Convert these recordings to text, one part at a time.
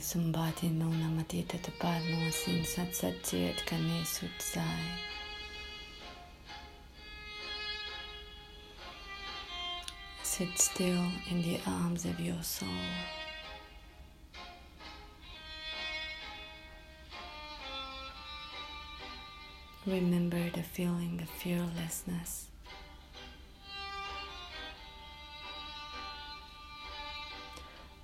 Sumbati no sat kane. Sit still in the arms of your soul. Remember the feeling of fearlessness.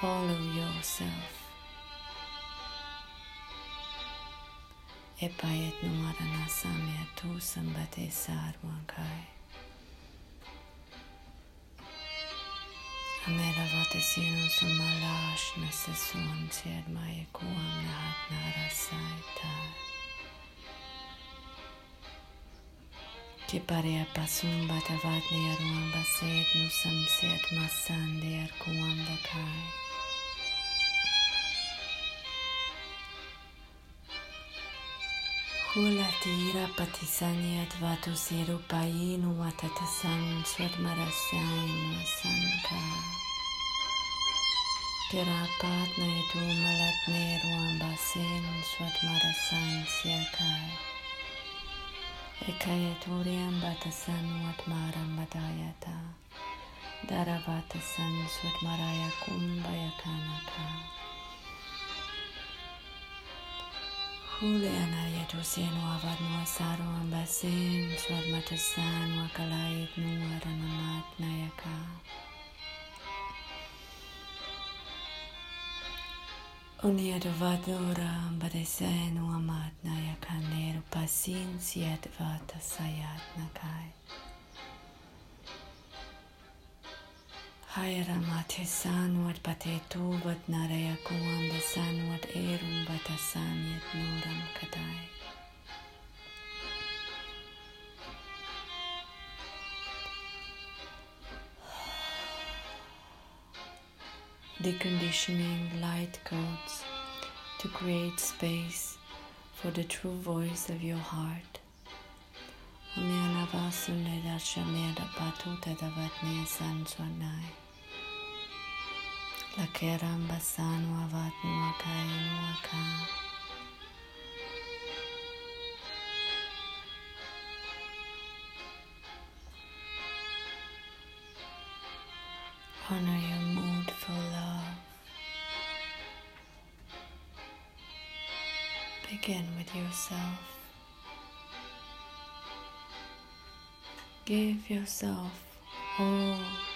Follow yourself. Epayet numarana samya tu sambate sarwankai. Amera vate sino sumalash na sasun siad maya kuam nahat narasai tai. Que pare a pasum batavat ne aruam baset no samset masan de arkuam bakai. التي ربت ثانية وتثير باين وتتسن سدمر السعين وسنكا كرابات نيدو ملت نير وانباسين سدمر السعين سيكاي إكايتوريان باتسن وتمارا بدايتا درباتسن سدمر يكوم بيكانكا Kule Hule analia tusienua vadnua saruam basim swadmatasan wakalait nuaranamat nayaka. Unia vadura badesen uamat nayaka neru pasin siat vata sayat nakai. Hayra mate vat naraya kuam sanwat erum nuram kadai. Deconditioning light codes to create space for the true voice of your heart. Umiana sunne darsha meda patuta davatne sanswanai. La keramba sanu avat nuakai nuaka. Honor your mood for love. Begin with yourself. Give yourself all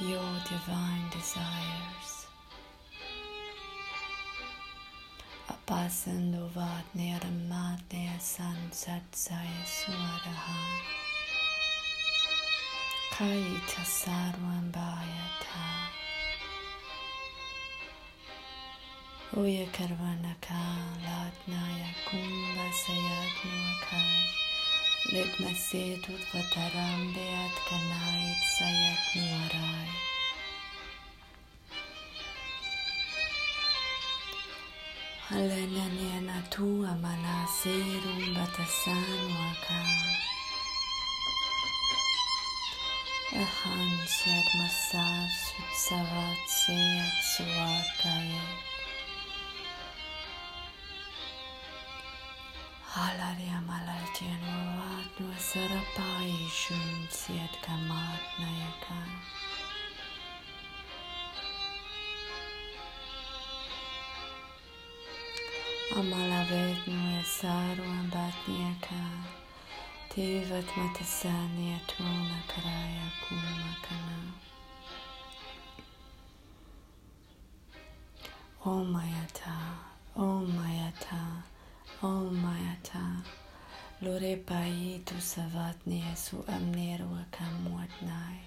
your divine desires. Apasando vat neramat san sat saya suaraha. Kaita sarvam bayata. Oya karvanaka latnaya kumbha sayat Litmaset Udvataram Beat Kanait Sayat Nuarai. Alenanena tua manaserum batasan waka. Aham siat masar sutsavat siat suarkayet. Alarjem alertjen volvátnul sarapáji šum sjetka matna jaka. Amala vednuje saruan batnijaka, tivat matasanija tuna kraja kumakana. Omayata, Omayata. Oh Mayata, oh Mayata. Lore pai tu savatni su amneru akamuat nai.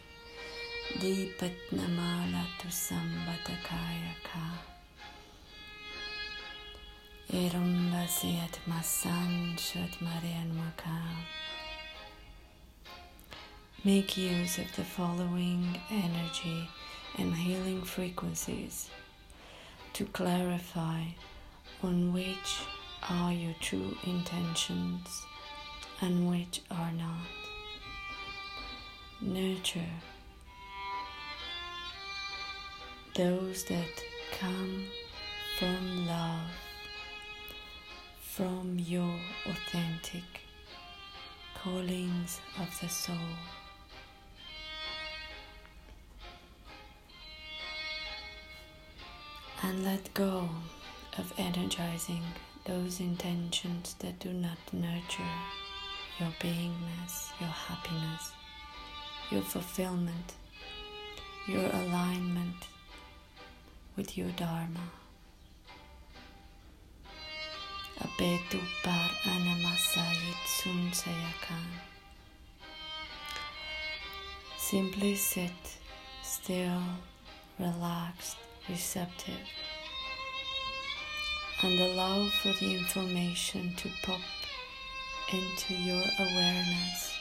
Dipat namala tu sambatakaya ka. Erumba Siat Masan Shut Marian Wakam. Make use of the following energy and healing frequencies to clarify on which are your true intentions and which are not. Nurture those that come from love from your authentic callings of the soul. And let go of energizing those intentions that do not nurture your beingness, your happiness, your fulfillment, your alignment with your Dharma. Par anamasayit. Simply sit still, relaxed, receptive, and allow for the information to pop into your awareness.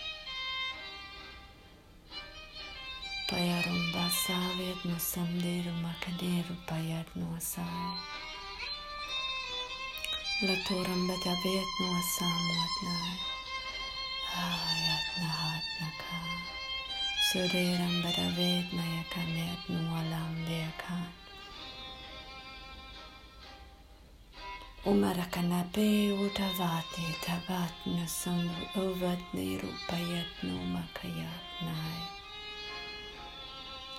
Payarum basavet no samderu makaderu payat no asai. Latoram batavet no asamwat nai. Ayat nahat naka. Suderam batavet no alam ומרקנפאותה ואתי תבת נסון ועובד נרופאית נומה קיית נאי.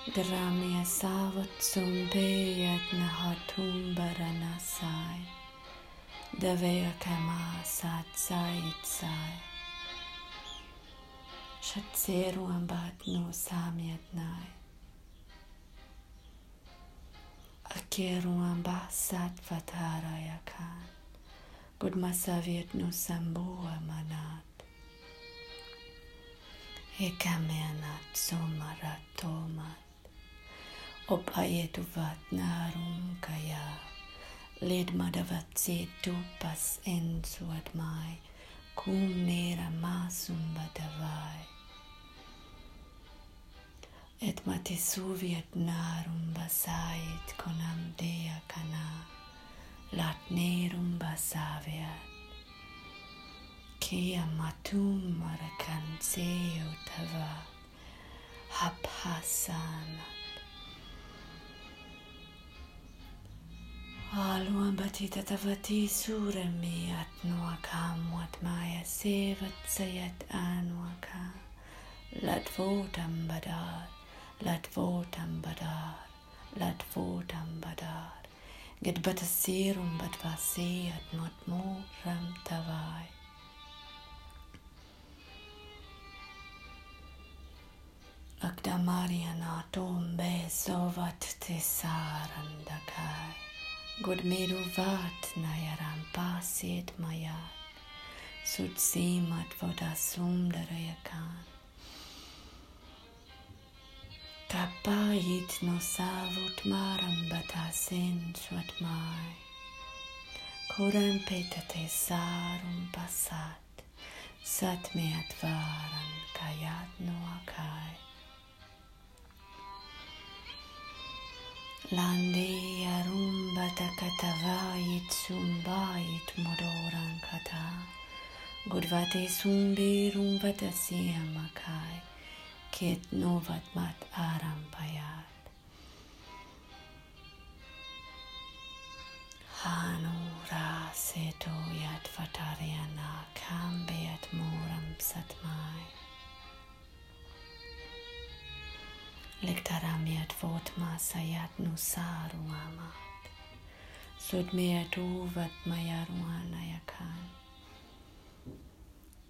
Dramia savatsum bejat nahatum baranasai. Deveja kemā satsai Šat sierom bat no nu sāmietnāja. Akerumba Satvatarakant. Gudmasaviet Nusambua Manat. Ekamenat Sumaratomat. Opayetuvat Narum Kaya. Ledmadavatse Tupas Ensuadmai. Kum Nera Masum Batavai. اتمتسوفيت نار بسايت كنم ديا كنا لاتنير بسافيت كيا ماتوم مركن سيو توا حب حسانت Aluan batita tavati sura mi atnuaka muat maya sevat sayat anuaka lat votam badat. لاتفوتم بدار لاتفوتم بدار قد بتسيرم بتباسيت مدمورم تواي Akdamarja na tombe sovat te saran dakai. God meruvat na jaram pasiet majat. Sut simat voda sumdara jakan. Tapayit no savutmaram batasin svatmai. Kuram petate sarum pasat, satme atvaram kayat no akai. Lande arum batakatavayit sumbayit mudoran kata, gudvate sumbirum batasiyamakai. Kiet novatmat árampaját. Hanu rászétó ját vatarjana kámbéjat móram szatmáj. Liktaram ját vótmásza ját nuszáruámat. Szudméját óvat majáruána jakán.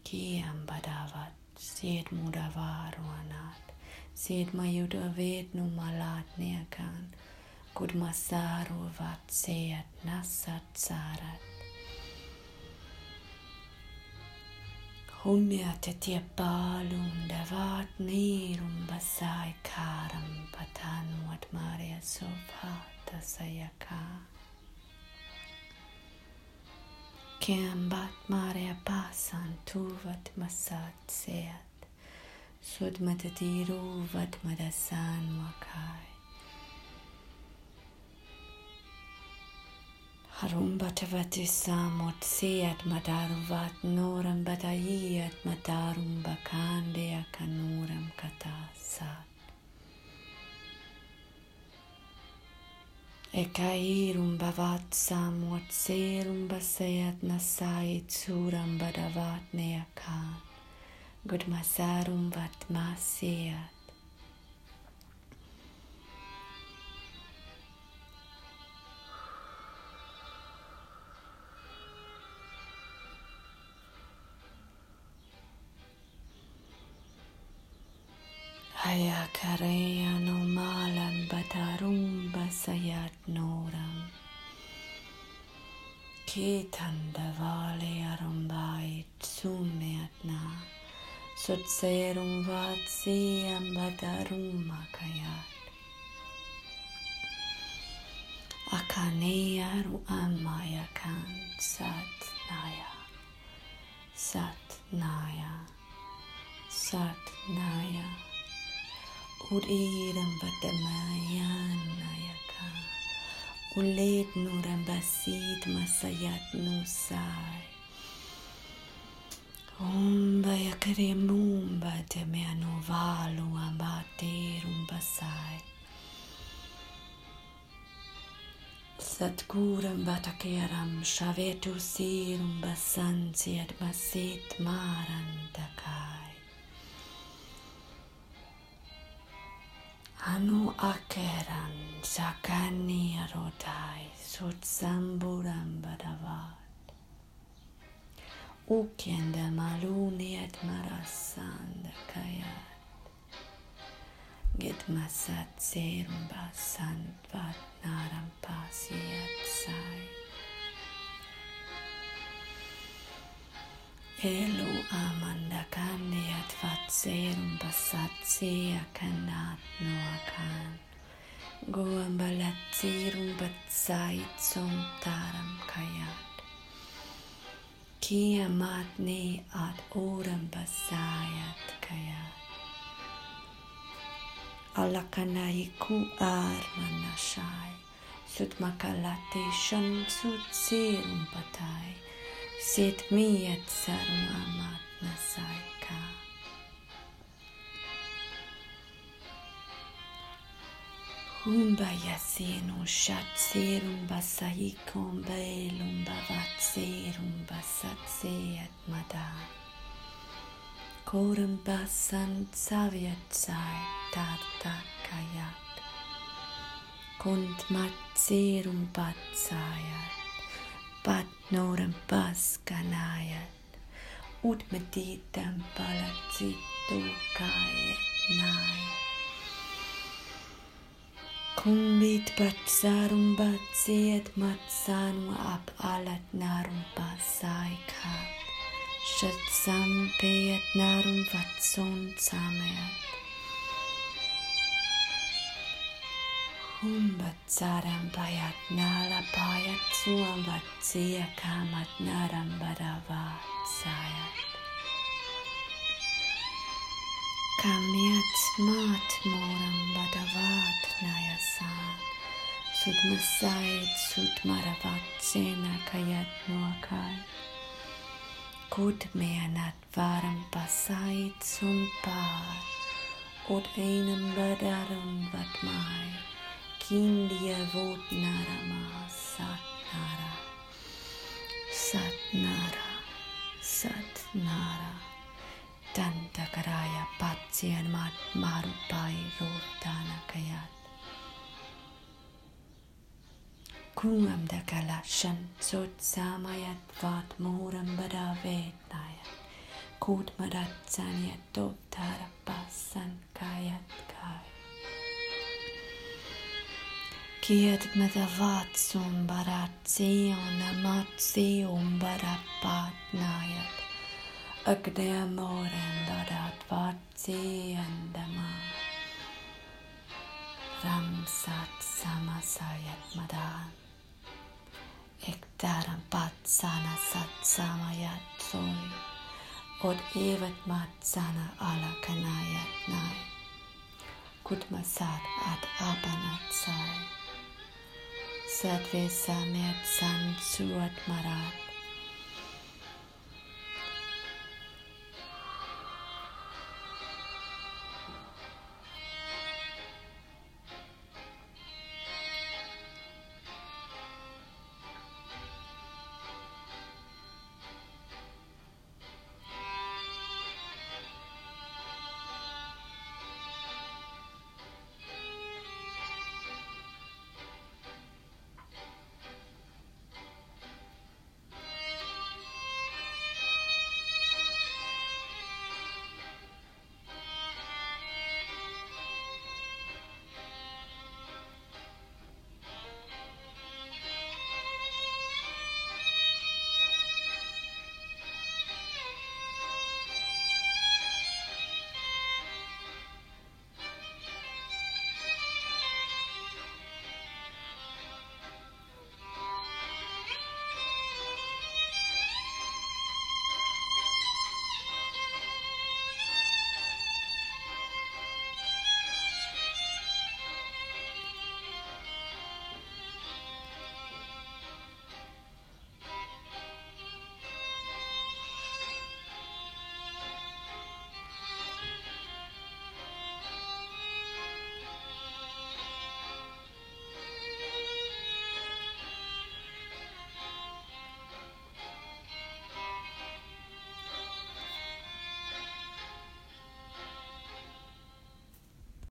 Kiam badávat Szét muda várolnát, szét ma jut a védnu malát nélkán, kud ma szárulvat széjat nasszat szárat. Humjate tie palum davat nirum basai karam patanuat maria sopha tasayaka. Kiambat Maria Pasan Tuvat Masat Seat Sudmatatiru Vatmadasan Makai Harum Batavati Samot Seat Madaruvat Noram Batayat Madarum Bakandea Kanuram E é cair um bavatsam otser um basayat nasai tsuram badavat neakan gudmasarum vatmasayat Ketandavale Arumbai Tsumetna Sotserum Vatsi Ambadarum Makayat Naya. Ruamaya Kan Satnaya Satnaya Satnaya Uridam Vadamayana Ulit nuran basit masayat nusay. Umba ya keremumba te mea novalu ambaterum basai. Satguram vatakeram shavetu sirum basansi ad masit marantakai. Anu akeran sakani arodai sutsam badavat. Ukjende maluniet marassan de kajat. Gidmasat szérumba szent vatnáram pasiet szájt. Hello Amanda Kandiyat Vatserum Pasatseya Kanat Noakan Goam Balatserum Batsaitsum Taram Kayat Kiamat Ne Ad Oram Basayat Kayat Alakanaiku Armanashai Sutmakalate Shansu Serum Patai ستمية سرمامات نسايكا Humba yasenum shatserum basaikum belum bavatserum basatseat madan. Korum basan saviatsai tartakayat. Kunt matserum batsayat. Bat Noren Paskanaya ut meditam palacitukaya naya. Kumbit patsarum batsiet matsanu ab alat narum pasaikat. Shatsam peyat narum vatsun samayat. Kumbhacarambayatnalapayat Suamvatsiyakamatnarambaravatsayat. Kamyat smat moram badavat nayasan. Sudmasait sudmaravat senakayat nokai. Kudmeanat varam pasait sumpar. Od einam badarum vatmai. Kindya Votnara Mahasatnara Satnara. Satnara. Tantakaraya Patsyan Mat Marupai Rotanakayat Kungam Dakala Shansot Samayat Vat Moram Bada Vetnayat Kutmarat Sanyat Dovtara Pasankayat Kaya Quiet me dhe vatsu më baratësia, në matësia më barapat najet. Akde amore më barat vatësia ndëma. Ramsat sama sayet madan. Ektaram pat sana sat sama yatsui. Od evet mat sana ala kanayat nay. Kutmasat at abanat sayet. Satve samet san suat marat.